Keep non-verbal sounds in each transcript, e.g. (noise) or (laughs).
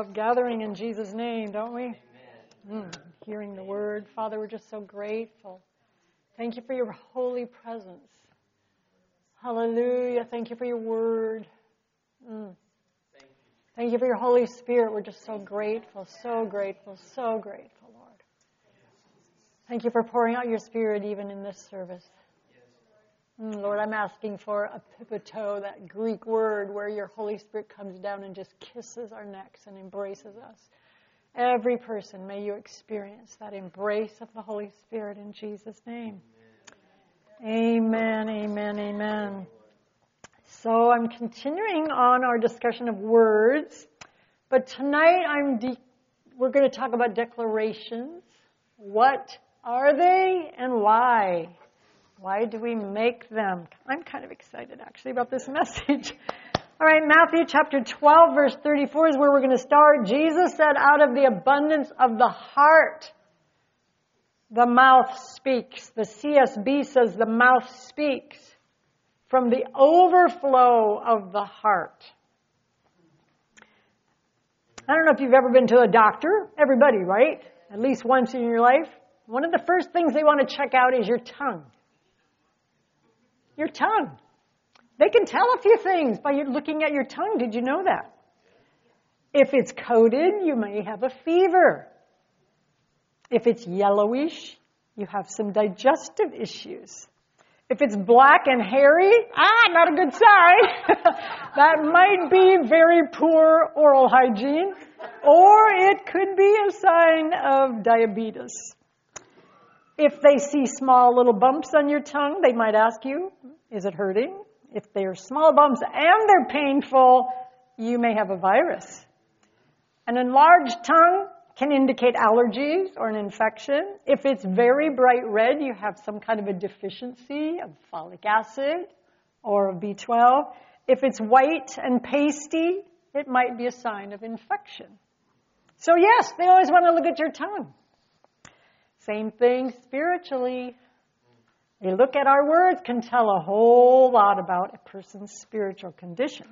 Love gathering in Jesus' name, don't we? Mm, hearing the word. Father, we're just so grateful. Thank you for your holy presence. Hallelujah. Thank you for your word. Mm. Thank you for your Holy Spirit. We're just so grateful, so grateful, so grateful, Lord. Thank you for pouring out your Spirit even in this service. Mm, Lord, I'm asking for a pipito, that Greek word where your Holy Spirit comes down and just kisses our necks and embraces us. Every person, may you experience that embrace of the Holy Spirit in Jesus' name. Amen, amen, amen. So I'm continuing on our discussion of words, but tonight I'm de- we're going to talk about declarations. What are they and why? Why do we make them? I'm kind of excited actually about this (laughs) message. All right, Matthew chapter 12, verse 34 is where we're going to start. Jesus said, out of the abundance of the heart, the mouth speaks. The CSB says the mouth speaks from the overflow of the heart. I don't know if you've ever been to a doctor. Everybody, right? At least once in your life. One of the first things they want to check out is your tongue. Your tongue. They can tell a few things by looking at your tongue. Did you know that? If it's coated, you may have a fever. If it's yellowish, you have some digestive issues. If it's black and hairy, ah, not a good sign. (laughs) that might be very poor oral hygiene, or it could be a sign of diabetes. If they see small little bumps on your tongue, they might ask you, is it hurting? If they're small bumps and they're painful, you may have a virus. An enlarged tongue can indicate allergies or an infection. If it's very bright red, you have some kind of a deficiency of folic acid or B12. If it's white and pasty, it might be a sign of infection. So, yes, they always want to look at your tongue. Same thing spiritually. A look at our words can tell a whole lot about a person's spiritual condition.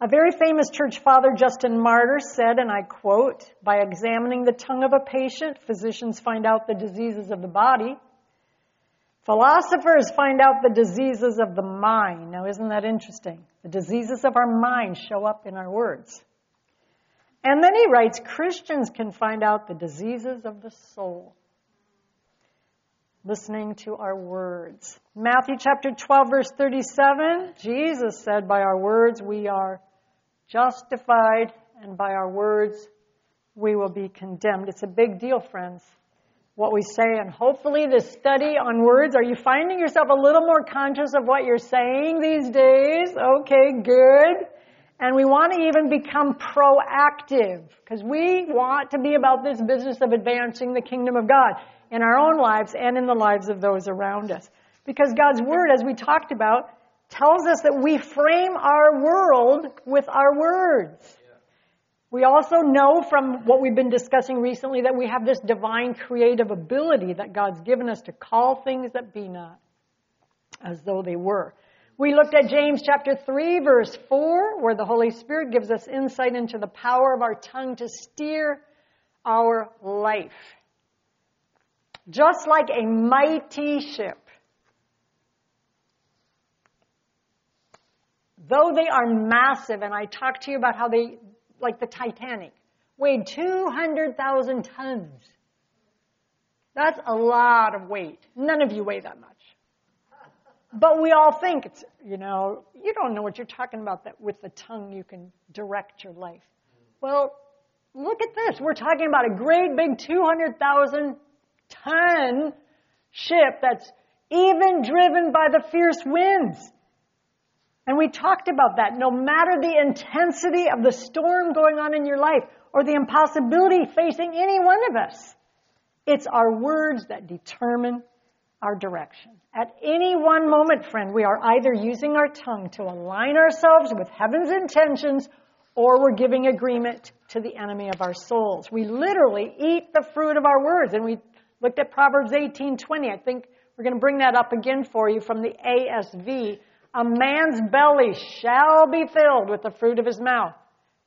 A very famous church father, Justin Martyr, said, and I quote, by examining the tongue of a patient, physicians find out the diseases of the body. Philosophers find out the diseases of the mind. Now, isn't that interesting? The diseases of our mind show up in our words. And then he writes, Christians can find out the diseases of the soul. Listening to our words. Matthew chapter 12, verse 37, Jesus said, By our words we are justified, and by our words we will be condemned. It's a big deal, friends, what we say. And hopefully, this study on words, are you finding yourself a little more conscious of what you're saying these days? Okay, good. And we want to even become proactive because we want to be about this business of advancing the kingdom of God in our own lives and in the lives of those around us. Because God's Word, as we talked about, tells us that we frame our world with our words. We also know from what we've been discussing recently that we have this divine creative ability that God's given us to call things that be not as though they were. We looked at James chapter 3 verse 4 where the Holy Spirit gives us insight into the power of our tongue to steer our life. Just like a mighty ship. Though they are massive, and I talked to you about how they, like the Titanic, weighed 200,000 tons. That's a lot of weight. None of you weigh that much. But we all think it's, you know, you don't know what you're talking about that with the tongue you can direct your life. Well, look at this. We're talking about a great big 200,000 ton ship that's even driven by the fierce winds. And we talked about that. No matter the intensity of the storm going on in your life or the impossibility facing any one of us, it's our words that determine our direction. At any one moment, friend, we are either using our tongue to align ourselves with heaven's intentions or we're giving agreement to the enemy of our souls. We literally eat the fruit of our words. And we looked at Proverbs 18:20. I think we're going to bring that up again for you from the ASV. A man's belly shall be filled with the fruit of his mouth.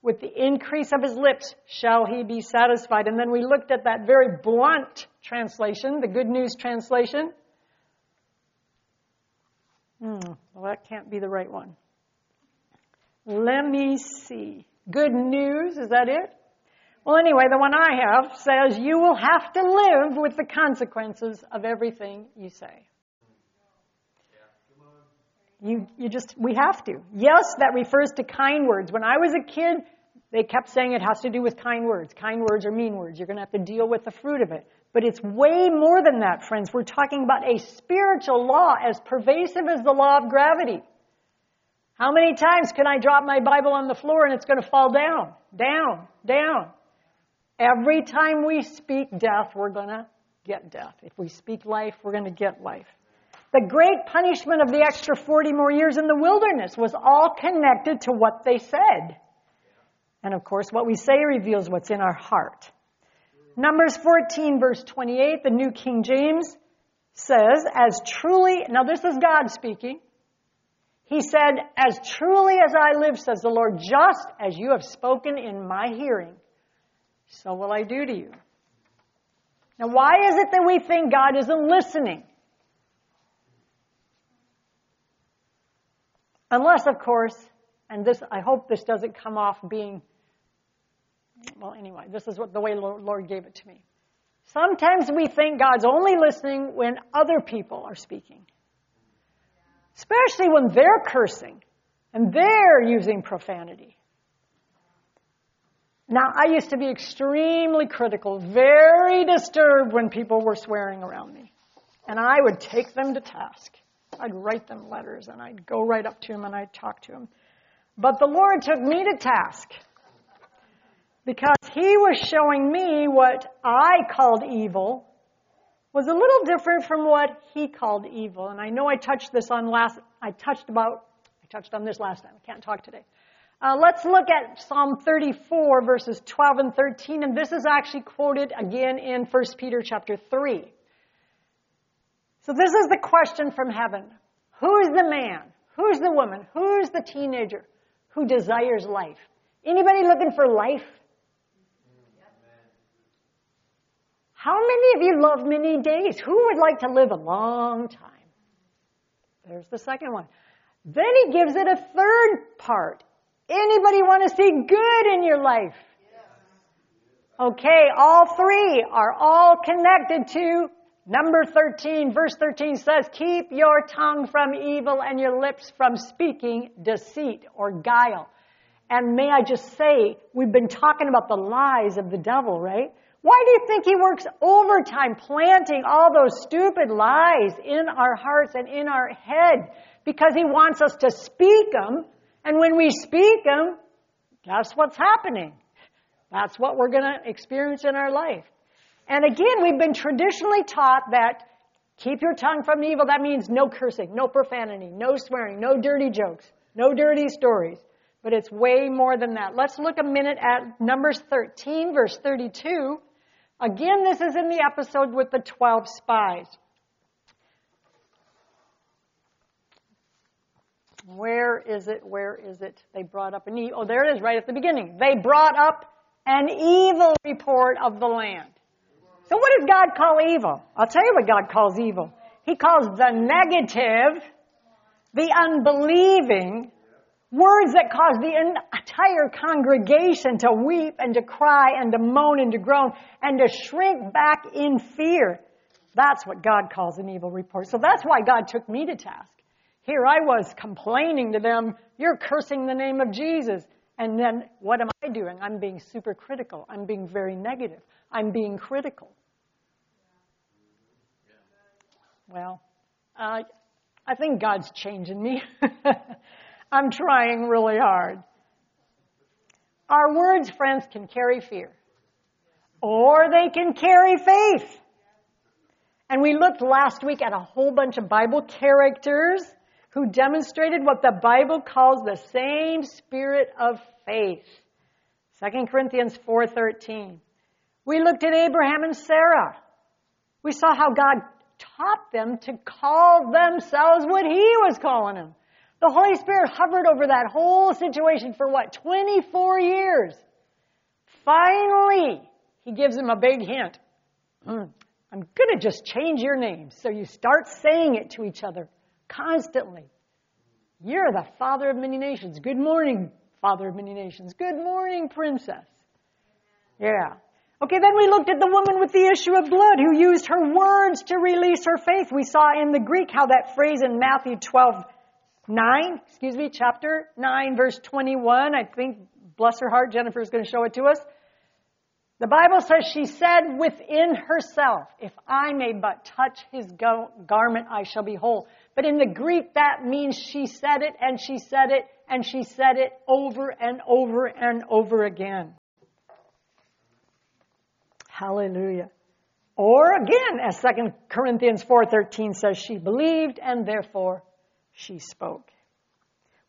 With the increase of his lips shall he be satisfied. And then we looked at that very blunt translation, the Good News translation. Hmm, well, that can't be the right one. Let me see. Good news, is that it? Well, anyway, the one I have says you will have to live with the consequences of everything you say. You, you just, we have to. Yes, that refers to kind words. When I was a kid, they kept saying it has to do with kind words. Kind words are mean words. You're going to have to deal with the fruit of it. But it's way more than that, friends. We're talking about a spiritual law as pervasive as the law of gravity. How many times can I drop my Bible on the floor and it's going to fall down, down, down? Every time we speak death, we're going to get death. If we speak life, we're going to get life. The great punishment of the extra 40 more years in the wilderness was all connected to what they said. And of course, what we say reveals what's in our heart. Numbers 14, verse 28, the New King James says, As truly, now this is God speaking. He said, As truly as I live, says the Lord, just as you have spoken in my hearing, so will I do to you. Now, why is it that we think God isn't listening? Unless, of course, and this, I hope this doesn't come off being, well, anyway, this is what the way Lord gave it to me. Sometimes we think God's only listening when other people are speaking especially when they're cursing and they're using profanity. Now, I used to be extremely critical, very disturbed when people were swearing around me. And I would take them to task. I'd write them letters and I'd go right up to them and I'd talk to them. But the Lord took me to task because He was showing me what I called evil was a little different from what he called evil. And I know I touched this on last, I touched about, I touched on this last time. I can't talk today. Uh, let's look at Psalm 34 verses 12 and 13. And this is actually quoted again in 1 Peter chapter 3. So this is the question from heaven. Who is the man? Who's the woman? Who's the teenager who desires life? Anybody looking for life? How many of you love many days? Who would like to live a long time? There's the second one. Then he gives it a third part. Anybody want to see good in your life? Okay, all three are all connected to number 13. Verse 13 says, Keep your tongue from evil and your lips from speaking deceit or guile. And may I just say, we've been talking about the lies of the devil, right? Why do you think he works overtime planting all those stupid lies in our hearts and in our head? Because he wants us to speak them. And when we speak them, guess what's happening? That's what we're going to experience in our life. And again, we've been traditionally taught that keep your tongue from evil. That means no cursing, no profanity, no swearing, no dirty jokes, no dirty stories. But it's way more than that. Let's look a minute at Numbers 13, verse 32. Again, this is in the episode with the 12 spies. Where is it? Where is it? They brought up an evil. Oh, there it is, right at the beginning. They brought up an evil report of the land. So what does God call evil? I'll tell you what God calls evil. He calls the negative, the unbelieving, Words that cause the entire congregation to weep and to cry and to moan and to groan and to shrink back in fear. That's what God calls an evil report. So that's why God took me to task. Here I was complaining to them, you're cursing the name of Jesus. And then what am I doing? I'm being super critical. I'm being very negative. I'm being critical. Well, uh, I think God's changing me. (laughs) I'm trying really hard. Our words, friends, can carry fear, or they can carry faith. And we looked last week at a whole bunch of Bible characters who demonstrated what the Bible calls the same spirit of faith. 2 Corinthians 4:13. We looked at Abraham and Sarah. We saw how God taught them to call themselves what he was calling them. The Holy Spirit hovered over that whole situation for what? 24 years. Finally, he gives them a big hint. (clears throat) I'm going to just change your name. So you start saying it to each other constantly. You're the father of many nations. Good morning, father of many nations. Good morning, princess. Yeah. Okay, then we looked at the woman with the issue of blood who used her words to release her faith. We saw in the Greek how that phrase in Matthew 12, 9, excuse me, chapter 9, verse 21, I think, bless her heart, Jennifer is going to show it to us. The Bible says she said within herself, if I may but touch his garment, I shall be whole. But in the Greek, that means she said it and she said it and she said it over and over and over again. Hallelujah. Or again, as 2 Corinthians 4.13 says, she believed and therefore she spoke.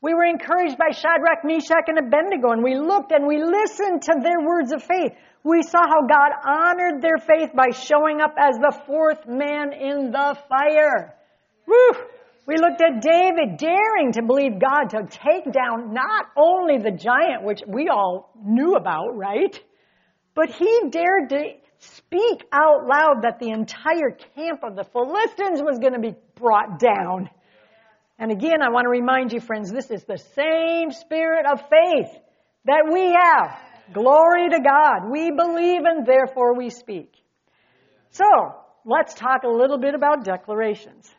We were encouraged by Shadrach, Meshach, and Abednego, and we looked and we listened to their words of faith. We saw how God honored their faith by showing up as the fourth man in the fire. Woo! We looked at David daring to believe God to take down not only the giant, which we all knew about, right? But he dared to speak out loud that the entire camp of the Philistines was going to be brought down. And again, I want to remind you, friends, this is the same spirit of faith that we have. Glory to God. We believe and therefore we speak. So, let's talk a little bit about declarations.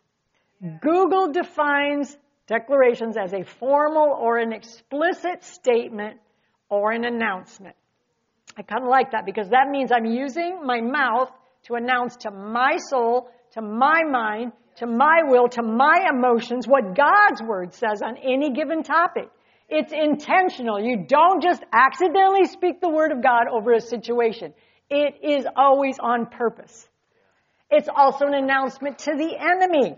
Google defines declarations as a formal or an explicit statement or an announcement. I kind of like that because that means I'm using my mouth to announce to my soul, to my mind, to my will, to my emotions what God's word says on any given topic. It's intentional. You don't just accidentally speak the word of God over a situation. It is always on purpose. It's also an announcement to the enemy.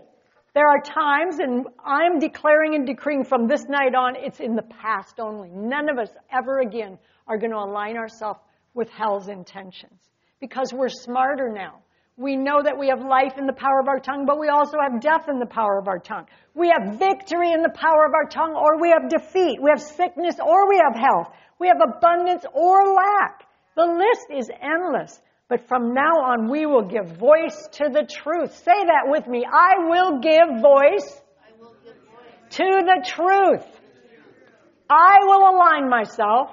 There are times, and I'm declaring and decreeing from this night on, it's in the past only. None of us ever again are going to align ourselves with hell's intentions because we're smarter now. We know that we have life in the power of our tongue, but we also have death in the power of our tongue. We have victory in the power of our tongue, or we have defeat. We have sickness, or we have health. We have abundance or lack. The list is endless. But from now on, we will give voice to the truth. Say that with me. I will give voice, will give voice. to the truth. I will align myself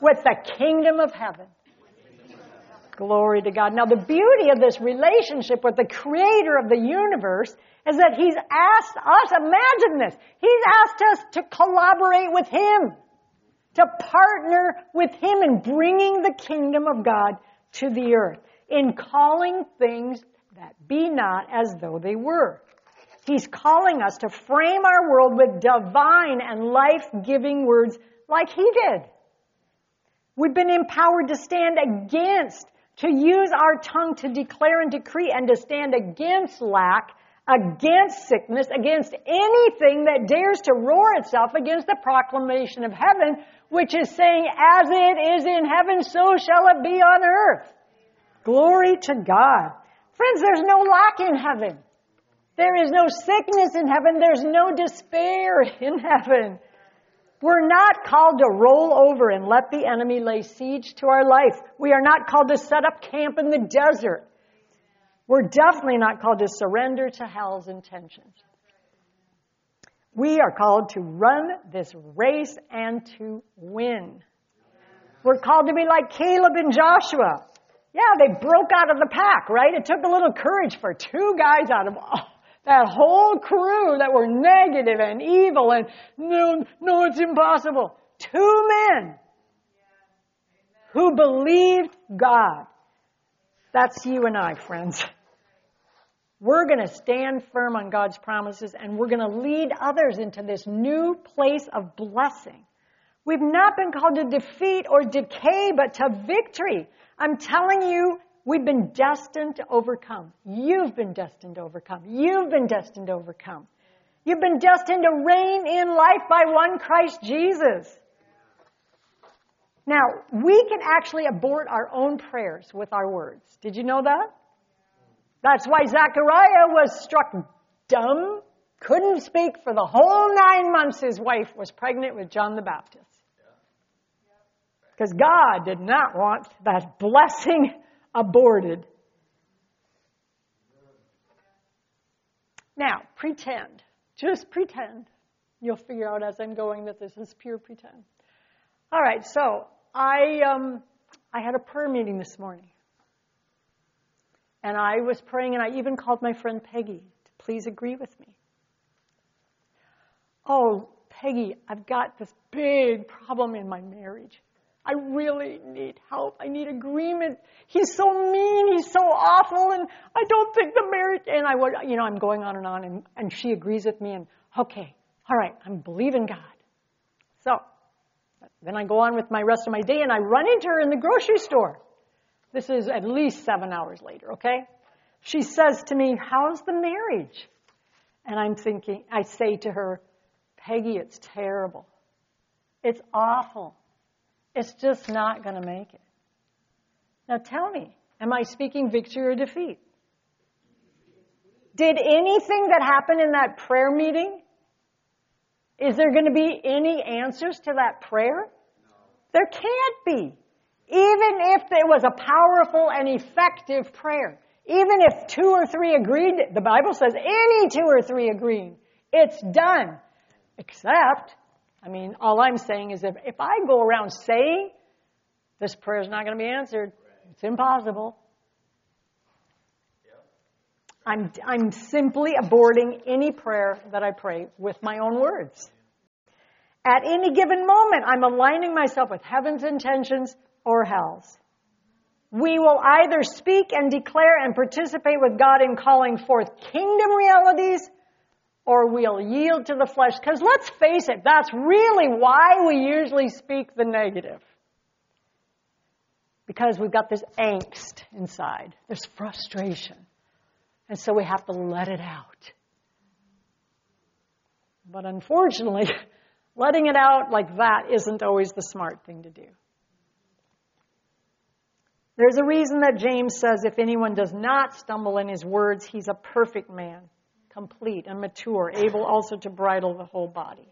with the kingdom of heaven. Glory to God. Now, the beauty of this relationship with the creator of the universe is that he's asked us, imagine this, he's asked us to collaborate with him, to partner with him in bringing the kingdom of God to the earth, in calling things that be not as though they were. He's calling us to frame our world with divine and life-giving words like he did. We've been empowered to stand against, to use our tongue to declare and decree and to stand against lack, against sickness, against anything that dares to roar itself against the proclamation of heaven, which is saying, as it is in heaven, so shall it be on earth. Glory to God. Friends, there's no lack in heaven. There is no sickness in heaven. There's no despair in heaven. We're not called to roll over and let the enemy lay siege to our life. We are not called to set up camp in the desert. We're definitely not called to surrender to hell's intentions. We are called to run this race and to win. We're called to be like Caleb and Joshua. Yeah, they broke out of the pack, right? It took a little courage for two guys out of that whole crew that were negative and evil and no, no, it's impossible. Two men who believed God. That's you and I, friends. We're going to stand firm on God's promises and we're going to lead others into this new place of blessing. We've not been called to defeat or decay, but to victory. I'm telling you, we've been destined to overcome. You've been destined to overcome. You've been destined to overcome. You've been destined to reign in life by one Christ Jesus. Now, we can actually abort our own prayers with our words. Did you know that? That's why Zechariah was struck dumb, couldn't speak for the whole nine months his wife was pregnant with John the Baptist. Because God did not want that blessing aborted. Now, pretend. Just pretend. You'll figure out as I'm going that this is pure pretend. All right, so I, um, I had a prayer meeting this morning. And I was praying, and I even called my friend Peggy to please agree with me. Oh, Peggy, I've got this big problem in my marriage. I really need help. I need agreement. He's so mean. He's so awful. And I don't think the marriage, and I would, you know, I'm going on and on and, and she agrees with me and okay, all right, I'm believing God. So then I go on with my rest of my day and I run into her in the grocery store. This is at least seven hours later, okay? She says to me, how's the marriage? And I'm thinking, I say to her, Peggy, it's terrible. It's awful. It's just not going to make it. Now tell me, am I speaking victory or defeat? Did anything that happened in that prayer meeting, is there going to be any answers to that prayer? There can't be. Even if it was a powerful and effective prayer. Even if two or three agreed, the Bible says any two or three agreed, it's done. Except I mean, all I'm saying is if, if I go around saying this prayer is not going to be answered, it's impossible. I'm, I'm simply aborting any prayer that I pray with my own words. At any given moment, I'm aligning myself with heaven's intentions or hell's. We will either speak and declare and participate with God in calling forth kingdom realities or we'll yield to the flesh. Because let's face it, that's really why we usually speak the negative. Because we've got this angst inside, this frustration. And so we have to let it out. But unfortunately, (laughs) letting it out like that isn't always the smart thing to do. There's a reason that James says if anyone does not stumble in his words, he's a perfect man complete and mature, able also to bridle the whole body.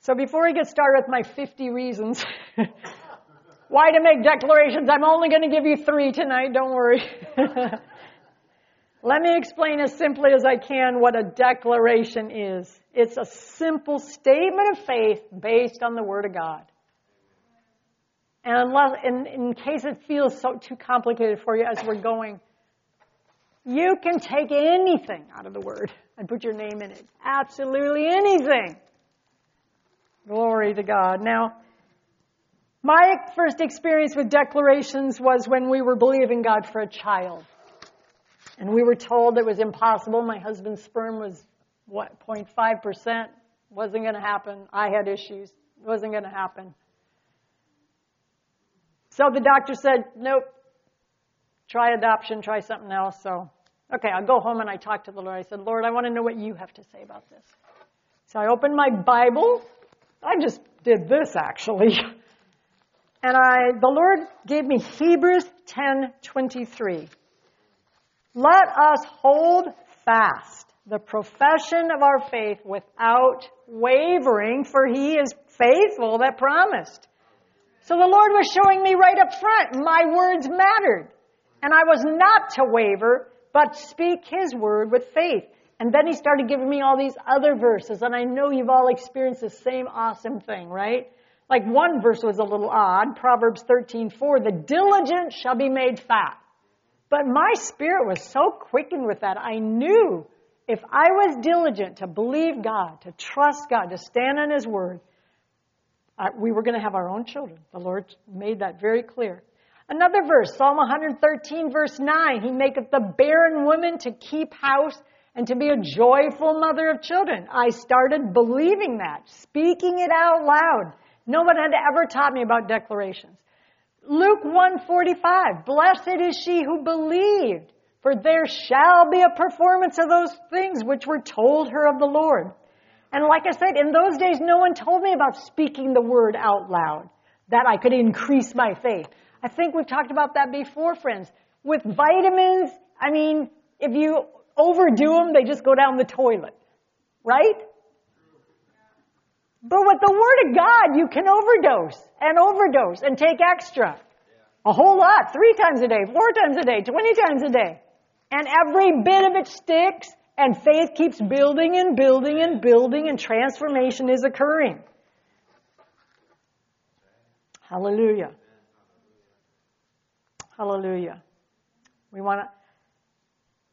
So before I get started with my 50 reasons (laughs) why to make declarations, I'm only going to give you three tonight, don't worry. (laughs) Let me explain as simply as I can what a declaration is. It's a simple statement of faith based on the Word of God. And unless, in, in case it feels so too complicated for you as we're going, you can take anything out of the word and put your name in it. Absolutely anything. Glory to God. Now, my first experience with declarations was when we were believing God for a child. And we were told it was impossible. My husband's sperm was, what, 0.5%? Wasn't going to happen. I had issues. It Wasn't going to happen. So the doctor said, nope, try adoption, try something else. So, okay, I'll go home and I talked to the Lord. I said, Lord, I want to know what you have to say about this. So I opened my Bible. I just did this actually. (laughs) And I, the Lord gave me Hebrews 10:23. Let us hold fast the profession of our faith without wavering, for he is faithful that promised. So the Lord was showing me right up front, my words mattered. And I was not to waver, but speak His word with faith. And then He started giving me all these other verses, and I know you've all experienced the same awesome thing, right? Like one verse was a little odd, Proverbs 13:4, the diligent shall be made fat. But my spirit was so quickened with that, I knew if I was diligent to believe God, to trust God, to stand on His word, we were going to have our own children. The Lord made that very clear. Another verse, Psalm 113 verse 9, he maketh the barren woman to keep house and to be a joyful mother of children. I started believing that, speaking it out loud. No one had ever taught me about declarations. Luke 145, blessed is she who believed, for there shall be a performance of those things which were told her of the Lord. And like I said, in those days, no one told me about speaking the word out loud, that I could increase my faith. I think we've talked about that before, friends. With vitamins, I mean, if you overdo them, they just go down the toilet. Right? But with the Word of God, you can overdose and overdose and take extra. A whole lot, three times a day, four times a day, 20 times a day. And every bit of it sticks, and faith keeps building and building and building, and transformation is occurring. Hallelujah. Hallelujah. We want to,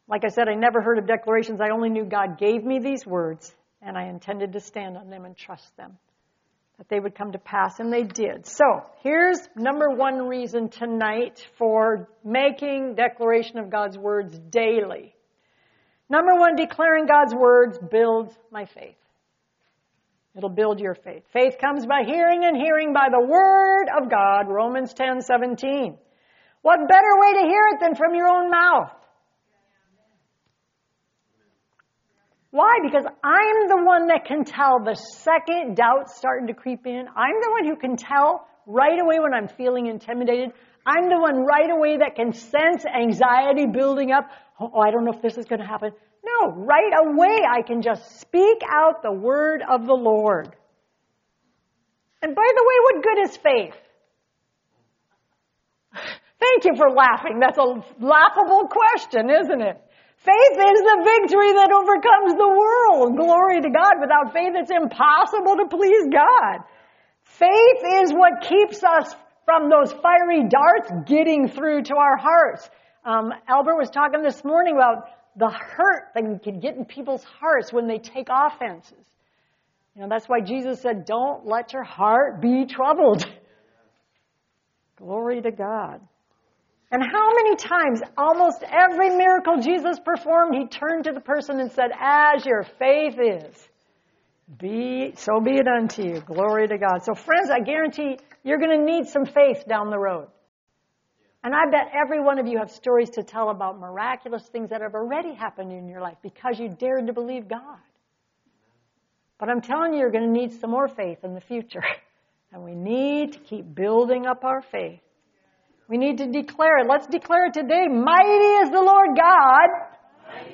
like I said, I never heard of declarations. I only knew God gave me these words, and I intended to stand on them and trust them. That they would come to pass, and they did. So, here's number one reason tonight for making declaration of God's words daily. Number one, declaring God's words builds my faith. It'll build your faith. Faith comes by hearing and hearing by the word of God, Romans 10, 17. What better way to hear it than from your own mouth? Why? Because I'm the one that can tell the second doubt's starting to creep in. I'm the one who can tell right away when I'm feeling intimidated. I'm the one right away that can sense anxiety building up. Oh, I don't know if this is going to happen. No, right away I can just speak out the word of the Lord. And by the way, what good is faith? Thank you for laughing. That's a laughable question, isn't it? Faith is the victory that overcomes the world. Glory to God. Without faith, it's impossible to please God. Faith is what keeps us from those fiery darts getting through to our hearts. Um, Albert was talking this morning about the hurt that can get in people's hearts when they take offenses. You know, that's why Jesus said, don't let your heart be troubled. (laughs) Glory to God. And how many times, almost every miracle Jesus performed, he turned to the person and said, As your faith is, be, so be it unto you. Glory to God. So friends, I guarantee you're going to need some faith down the road. And I bet every one of you have stories to tell about miraculous things that have already happened in your life because you dared to believe God. But I'm telling you, you're going to need some more faith in the future. (laughs) And we need to keep building up our faith. We need to declare it. Let's declare it today. Mighty is the Lord God,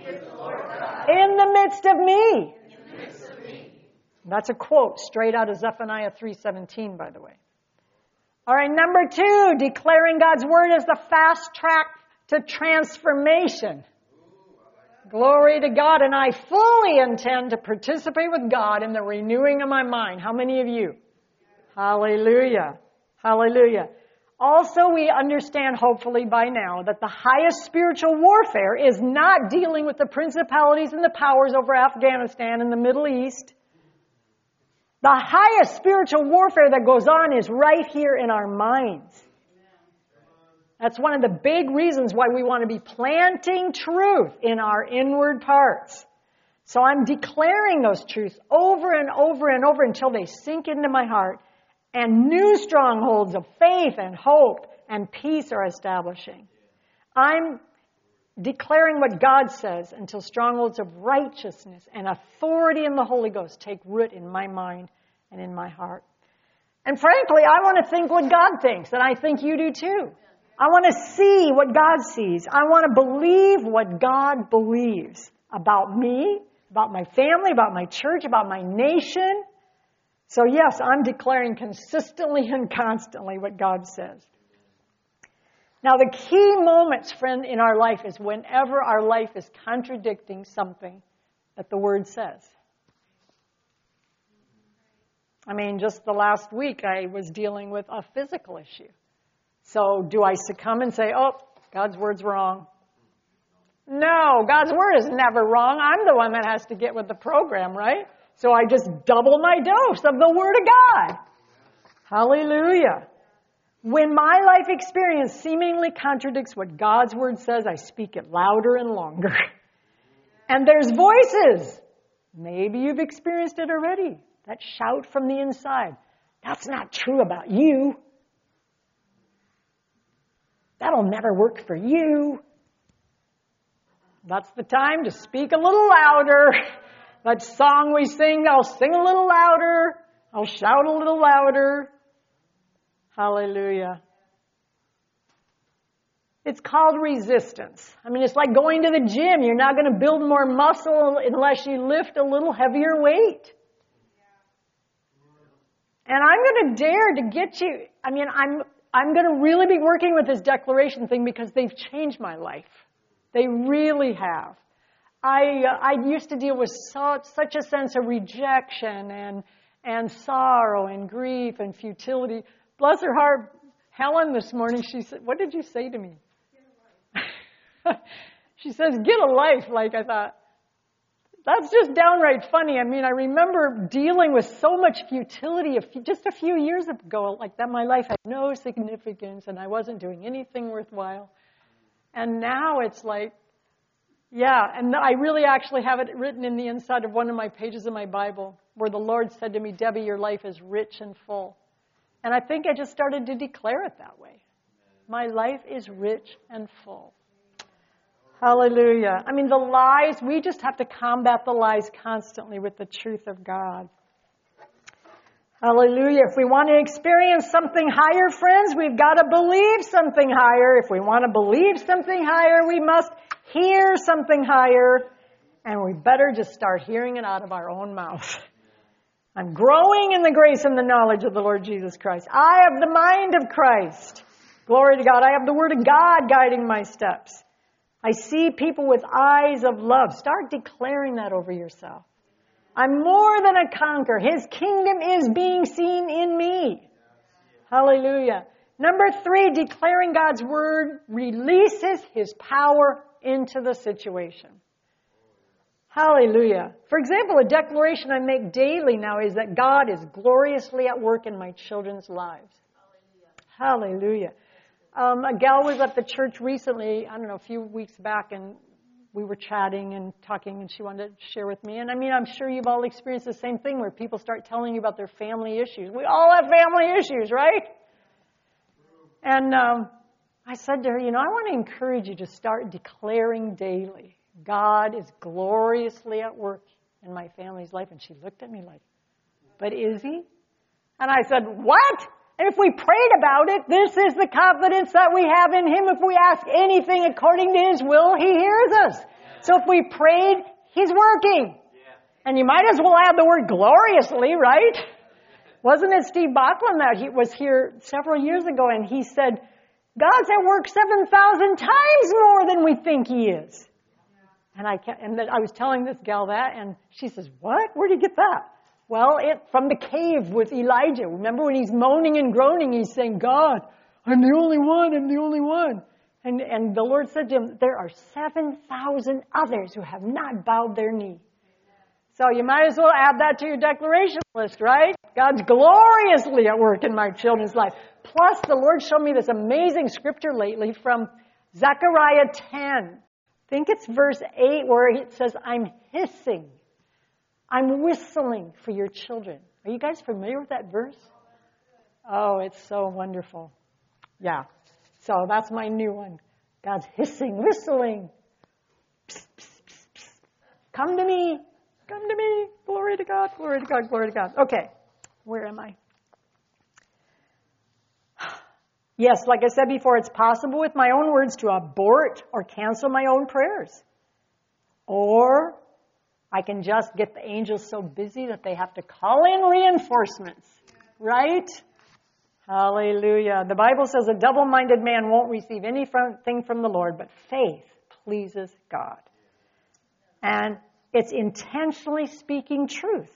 the Lord God in the midst of me. in the midst of me. That's a quote straight out of Zephaniah 3:17 by the way. All right, number 2, declaring God's word is the fast track to transformation. Glory to God and I fully intend to participate with God in the renewing of my mind. How many of you? Hallelujah. Hallelujah. Also, we understand, hopefully by now, that the highest spiritual warfare is not dealing with the principalities and the powers over Afghanistan and the Middle East. The highest spiritual warfare that goes on is right here in our minds. That's one of the big reasons why we want to be planting truth in our inward parts. So I'm declaring those truths over and over and over until they sink into my heart and new strongholds of faith and hope and peace are establishing. I'm declaring what God says until strongholds of righteousness and authority in the Holy Ghost take root in my mind and in my heart. And frankly, I want to think what God thinks, and I think you do too. I want to see what God sees. I want to believe what God believes about me, about my family, about my church, about my nation. So yes, I'm declaring consistently and constantly what God says. Now the key moments, friend, in our life is whenever our life is contradicting something that the Word says. I mean, just the last week I was dealing with a physical issue. So do I succumb and say, oh, God's Word's wrong? No, God's Word is never wrong. I'm the one that has to get with the program, right? So I just double my dose of the Word of God. Hallelujah. When my life experience seemingly contradicts what God's word says, I speak it louder and longer. (laughs) and there's voices. Maybe you've experienced it already. That shout from the inside. That's not true about you. That'll never work for you. That's the time to speak a little louder. (laughs) That song we sing, I'll sing a little louder. I'll shout a little louder. Hallelujah. It's called resistance. I mean, it's like going to the gym. You're not going to build more muscle unless you lift a little heavier weight. And I'm going to dare to get you. I mean, I'm, I'm going to really be working with this declaration thing because they've changed my life. They really have. I, uh, I used to deal with so, such a sense of rejection and, and sorrow and grief and futility. Bless her heart, Helen this morning, she said, What did you say to me? (laughs) she says, Get a life. Like I thought, that's just downright funny. I mean, I remember dealing with so much futility a few, just a few years ago, like that my life had no significance and I wasn't doing anything worthwhile. And now it's like, yeah, and I really actually have it written in the inside of one of my pages of my Bible where the Lord said to me, Debbie, your life is rich and full. And I think I just started to declare it that way. My life is rich and full. Hallelujah. I mean, the lies, we just have to combat the lies constantly with the truth of God. Hallelujah. If we want to experience something higher, friends, we've got to believe something higher. If we want to believe something higher, we must hear something higher. And we better just start hearing it out of our own mouth. (laughs) I'm growing in the grace and the knowledge of the Lord Jesus Christ. I have the mind of Christ. Glory to God. I have the Word of God guiding my steps. I see people with eyes of love. Start declaring that over yourself. I'm more than a conqueror. His kingdom is being seen in me. Hallelujah. Number three, declaring God's word releases his power into the situation. Hallelujah. For example, a declaration I make daily now is that God is gloriously at work in my children's lives. Hallelujah. Um, a gal was at the church recently, I don't know, a few weeks back, and we were chatting and talking, and she wanted to share with me. And I mean, I'm sure you've all experienced the same thing where people start telling you about their family issues. We all have family issues, right? And um, I said to her, you know, I want to encourage you to start declaring daily God is gloriously at work in my family's life. And she looked at me like, but is he? And I said, what? And if we prayed about it, this is the confidence that we have in Him. If we ask anything according to His will, He hears us. So if we prayed, He's working. And you might as well add the word gloriously, right? Wasn't it Steve Bachman that he was here several years ago and he said, God's at work 7,000 times more than we think He is. And I, can't and I was telling this gal that and she says, what? Where did you get that? Well, it, from the cave with Elijah. Remember when he's moaning and groaning, he's saying, God, I'm the only one, I'm the only one. And, and the Lord said to him, there are 7,000 others who have not bowed their knee. So you might as well add that to your declaration list, right? God's gloriously at work in my children's life. Plus, the Lord showed me this amazing scripture lately from Zechariah 10. Think it's verse 8 where it says, I'm hissing I'm whistling for your children. Are you guys familiar with that verse? Oh, it's so wonderful. Yeah. So that's my new one. God's hissing, whistling. Psst, psst, psst, Come to me. Come to me. Glory to God. Glory to God. Glory to God. Okay. Where am I? Yes, like I said before, it's possible with my own words to abort or cancel my own prayers. Or I can just get the angels so busy that they have to call in reinforcements. Right? Hallelujah. The Bible says a double minded man won't receive anything from the Lord, but faith pleases God. And it's intentionally speaking truth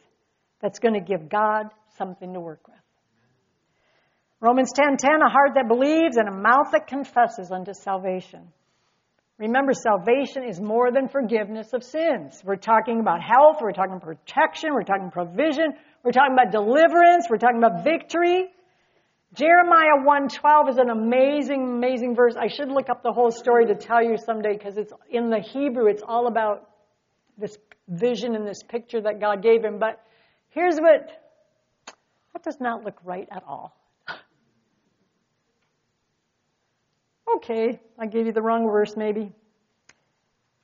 that's going to give God something to work with. Romans 10:10 a heart that believes and a mouth that confesses unto salvation. Remember, salvation is more than forgiveness of sins. We're talking about health, we're talking protection, we're talking provision, we're talking about deliverance, we're talking about victory. Jeremiah 1:12 is an amazing, amazing verse. I should look up the whole story to tell you someday because it's in the Hebrew. It's all about this vision and this picture that God gave him. But here's what that does not look right at all. Okay, I gave you the wrong verse, maybe.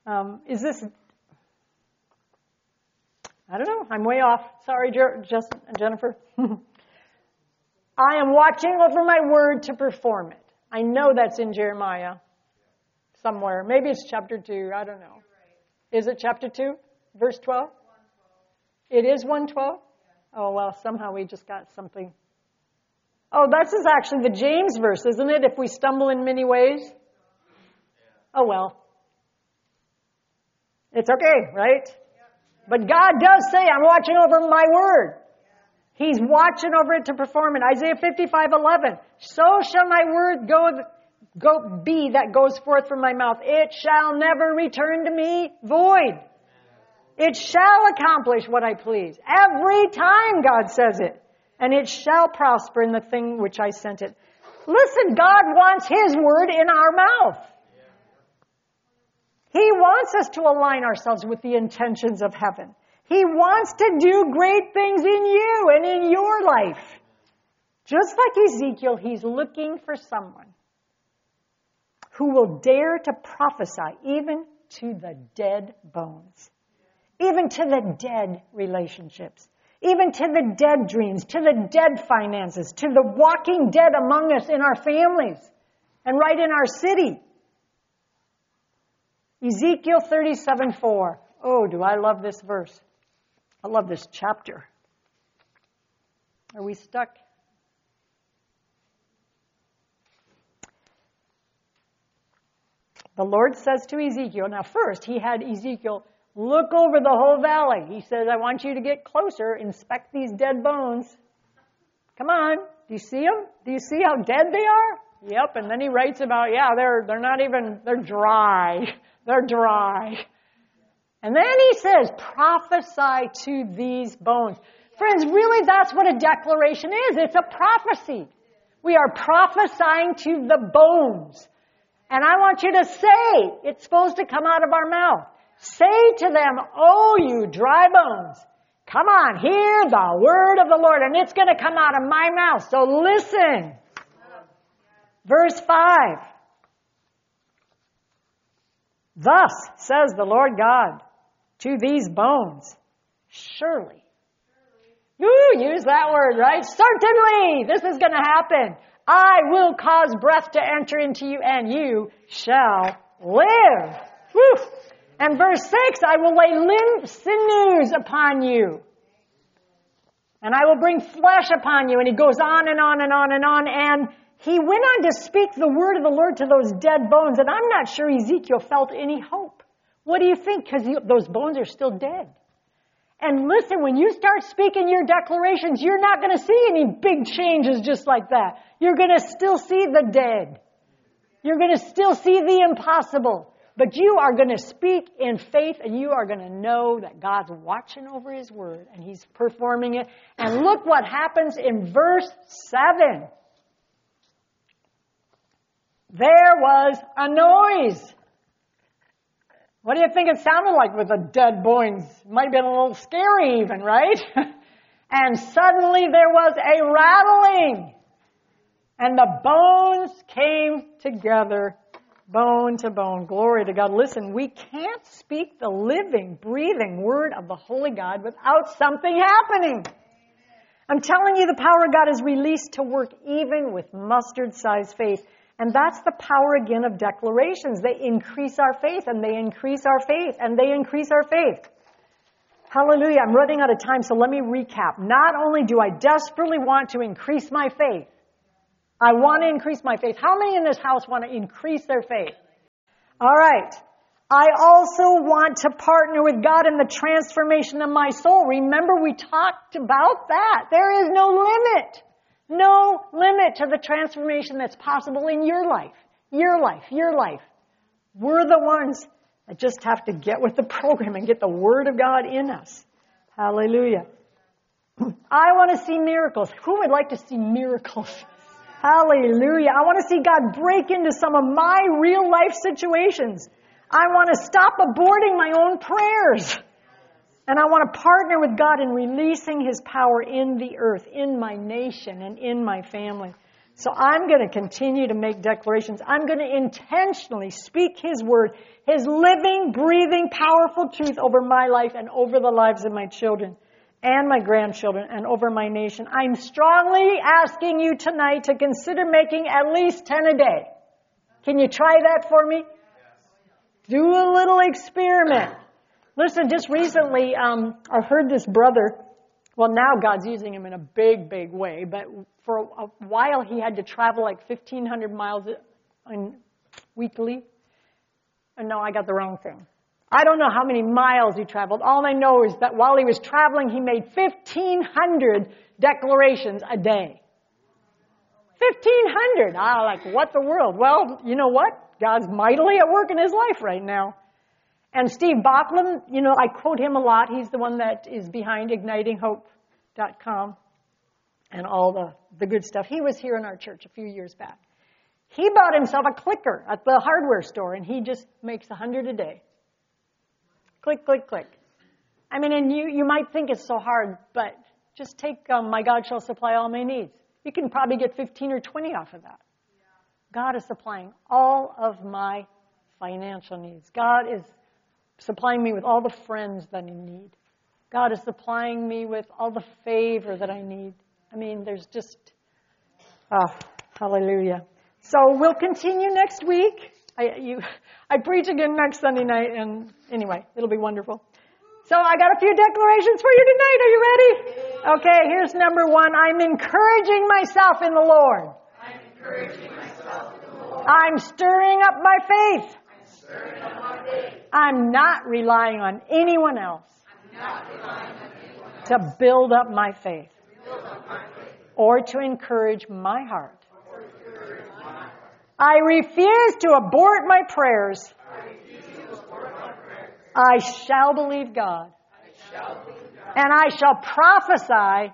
Um, is this? I don't know. I'm way off. Sorry, Just Jennifer. (laughs) I am watching over my word to perform it. I know that's in Jeremiah somewhere. Maybe it's chapter 2. I don't know. Is it chapter 2, verse 12? It is 112? Oh, well, somehow we just got something. Oh, this is actually the James verse, isn't it? If we stumble in many ways. Oh, well. It's okay, right? But God does say, I'm watching over my word. He's watching over it to perform it. Isaiah 55, 11. So shall my word go, go be that goes forth from my mouth. It shall never return to me void. It shall accomplish what I please. Every time God says it. And it shall prosper in the thing which I sent it. Listen, God wants His word in our mouth. He wants us to align ourselves with the intentions of heaven. He wants to do great things in you and in your life. Just like Ezekiel, he's looking for someone who will dare to prophesy even to the dead bones, even to the dead relationships, even to the dead dreams, to the dead finances, to the walking dead among us in our families and right in our city. Ezekiel 37 4. Oh, do I love this verse. I love this chapter. Are we stuck? The Lord says to Ezekiel, now first he had Ezekiel look over the whole valley. He says, I want you to get closer, inspect these dead bones. Come on, do you see them? Do you see how dead they are? Yep, and then he writes about, yeah, they're, they're not even, they're dry. (laughs) They're dry. And then he says, prophesy to these bones. Friends, really that's what a declaration is. It's a prophecy. We are prophesying to the bones. And I want you to say, it's supposed to come out of our mouth. Say to them, oh you dry bones, come on, hear the word of the Lord. And it's going to come out of my mouth. So listen. Verse 5. Thus says the Lord God to these bones, surely. Ooh, use that word, right? Certainly, this is going to happen. I will cause breath to enter into you, and you shall live. Whew. And verse 6, I will lay limb, sinews upon you. And I will bring flesh upon you. And he goes on and on and on and on. And he went on to speak the word of the Lord to those dead bones, and I'm not sure Ezekiel felt any hope. What do you think? Because those bones are still dead. And listen, when you start speaking your declarations, you're not going to see any big changes just like that. You're going to still see the dead. You're going to still see the impossible. But you are going to speak in faith and you are going to know that God's watching over His word and He's performing it. And look what happens in verse 7 there was a noise. What do you think it sounded like with the dead bones? Might have been a little scary even, right? (laughs) and suddenly there was a rattling. And the bones came together, bone to bone. Glory to God. Listen, we can't speak the living, breathing word of the Holy God without something happening. I'm telling you, the power of God is released to work even with mustard sized faith. And that's the power again of declarations. They increase our faith and they increase our faith and they increase our faith. Hallelujah. I'm running out of time, so let me recap. Not only do I desperately want to increase my faith, I want to increase my faith. How many in this house want to increase their faith? All right. I also want to partner with God in the transformation of my soul. Remember we talked about that. There is no limit. No limit to the transformation that's possible in your life. Your life, your life. We're the ones that just have to get with the program and get the Word of God in us. Hallelujah. (clears throat) I want to see miracles. Who would like to see miracles? (laughs) Hallelujah. I want to see God break into some of my real life situations. I want to stop aborting my own prayers. And I want to partner with God in releasing His power in the earth, in my nation, and in my family. So I'm going to continue to make declarations. I'm going to intentionally speak His word, His living, breathing, powerful truth over my life and over the lives of my children and my grandchildren and over my nation. I'm strongly asking you tonight to consider making at least 10 a day. Can you try that for me? Do a little experiment. Listen, just recently, um, I heard this brother. Well, now God's using him in a big, big way, but for a, while he had to travel like 1,500 miles in, weekly. And no, I got the wrong thing. I don't know how many miles he traveled. All I know is that while he was traveling, he made 1,500 declarations a day. 1,500! Ah, like, what the world? Well, you know what? God's mightily at work in his life right now. And Steve Backlund, you know, I quote him a lot. He's the one that is behind ignitinghope.com and all the, the good stuff. He was here in our church a few years back. He bought himself a clicker at the hardware store and he just makes a hundred a day. Click, click, click. I mean, and you, you might think it's so hard, but just take um, My God Shall Supply All My Needs. You can probably get 15 or 20 off of that. God is supplying all of my financial needs. God is supplying me with all the friends that I need. God is supplying me with all the favor that I need. I mean, there's just, oh, hallelujah. So we'll continue next week. I, you, (laughs) I preach again next Sunday night, and anyway, it'll be wonderful. So I got a few declarations for you tonight. Are you ready? Okay, here's number one. I'm encouraging myself in the Lord. I'm encouraging myself in the Lord. I'm stirring up my faith. I'm stirring up my faith. I'm not relying on anyone else on anyone else to build up my faith to build up my faith or to encourage my heart. or to encourage my heart. I refuse to abort my prayers. I shall believe God. And I shall prophesy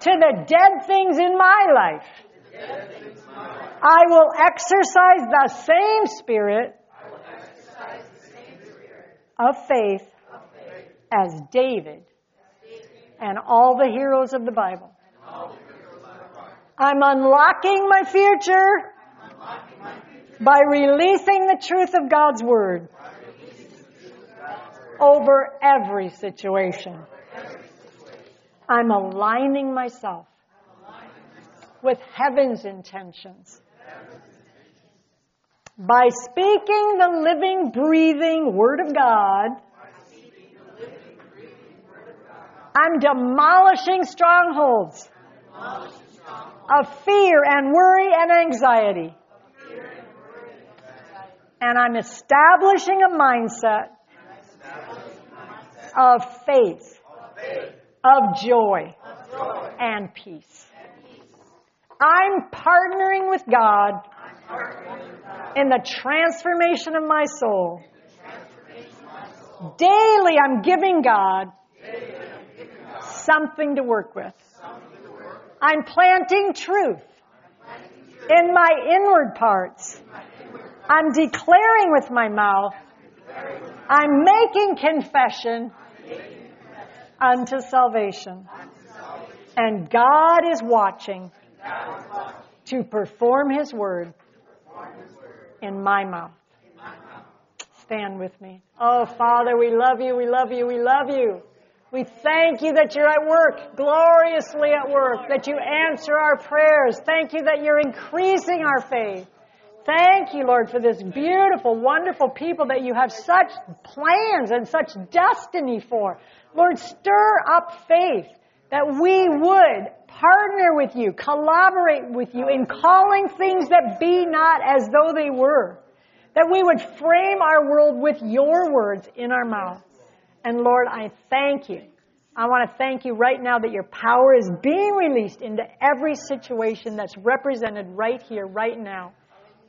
to the dead things in my life. I will exercise the same spirit of faith of faith as David and all the heroes of the Bible. I'm Unlocking my future by releasing the truth of God's Word over every situation. I'm aligning myself with heaven's intentions. By speaking the living, breathing word of God. I'm Demolishing strongholds of fear and worry and anxiety. of fear and worry and anxiety. And I'm establishing a mindset of faith, of joy, and peace. I'm partnering with God in the transformation of my soul. Daily, I'm giving God something to work with. I'm planting truth in my inward parts. in my inward parts. I'm declaring with my mouth. I'm making confession unto salvation. And God is watching to perform His word in my mouth. Stand with me. Oh, Father, we love you, we love you, we love you. We thank you that you're at work, gloriously at work, that you answer our prayers. Thank you that you're increasing our faith. Thank you, Lord, for this beautiful, wonderful people that you have such plans and such destiny for. Lord, stir up faith that we would partner with you, collaborate with you in calling things that be not as though they were. That we would frame our world with your words in our mouth. And Lord, I thank you. I want to thank you right now that your power is being released into every situation that's represented right here, right now.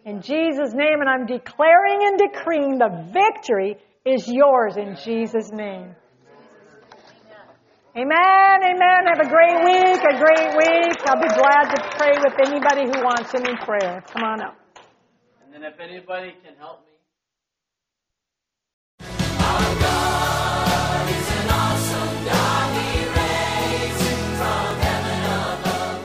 In Jesus' name, and I'm declaring and decreeing the victory is yours in Jesus' name. Amen, amen. Have a great week, a great week. I'll be glad to pray with anybody who wants any prayer. Come on up. And then if anybody can help me.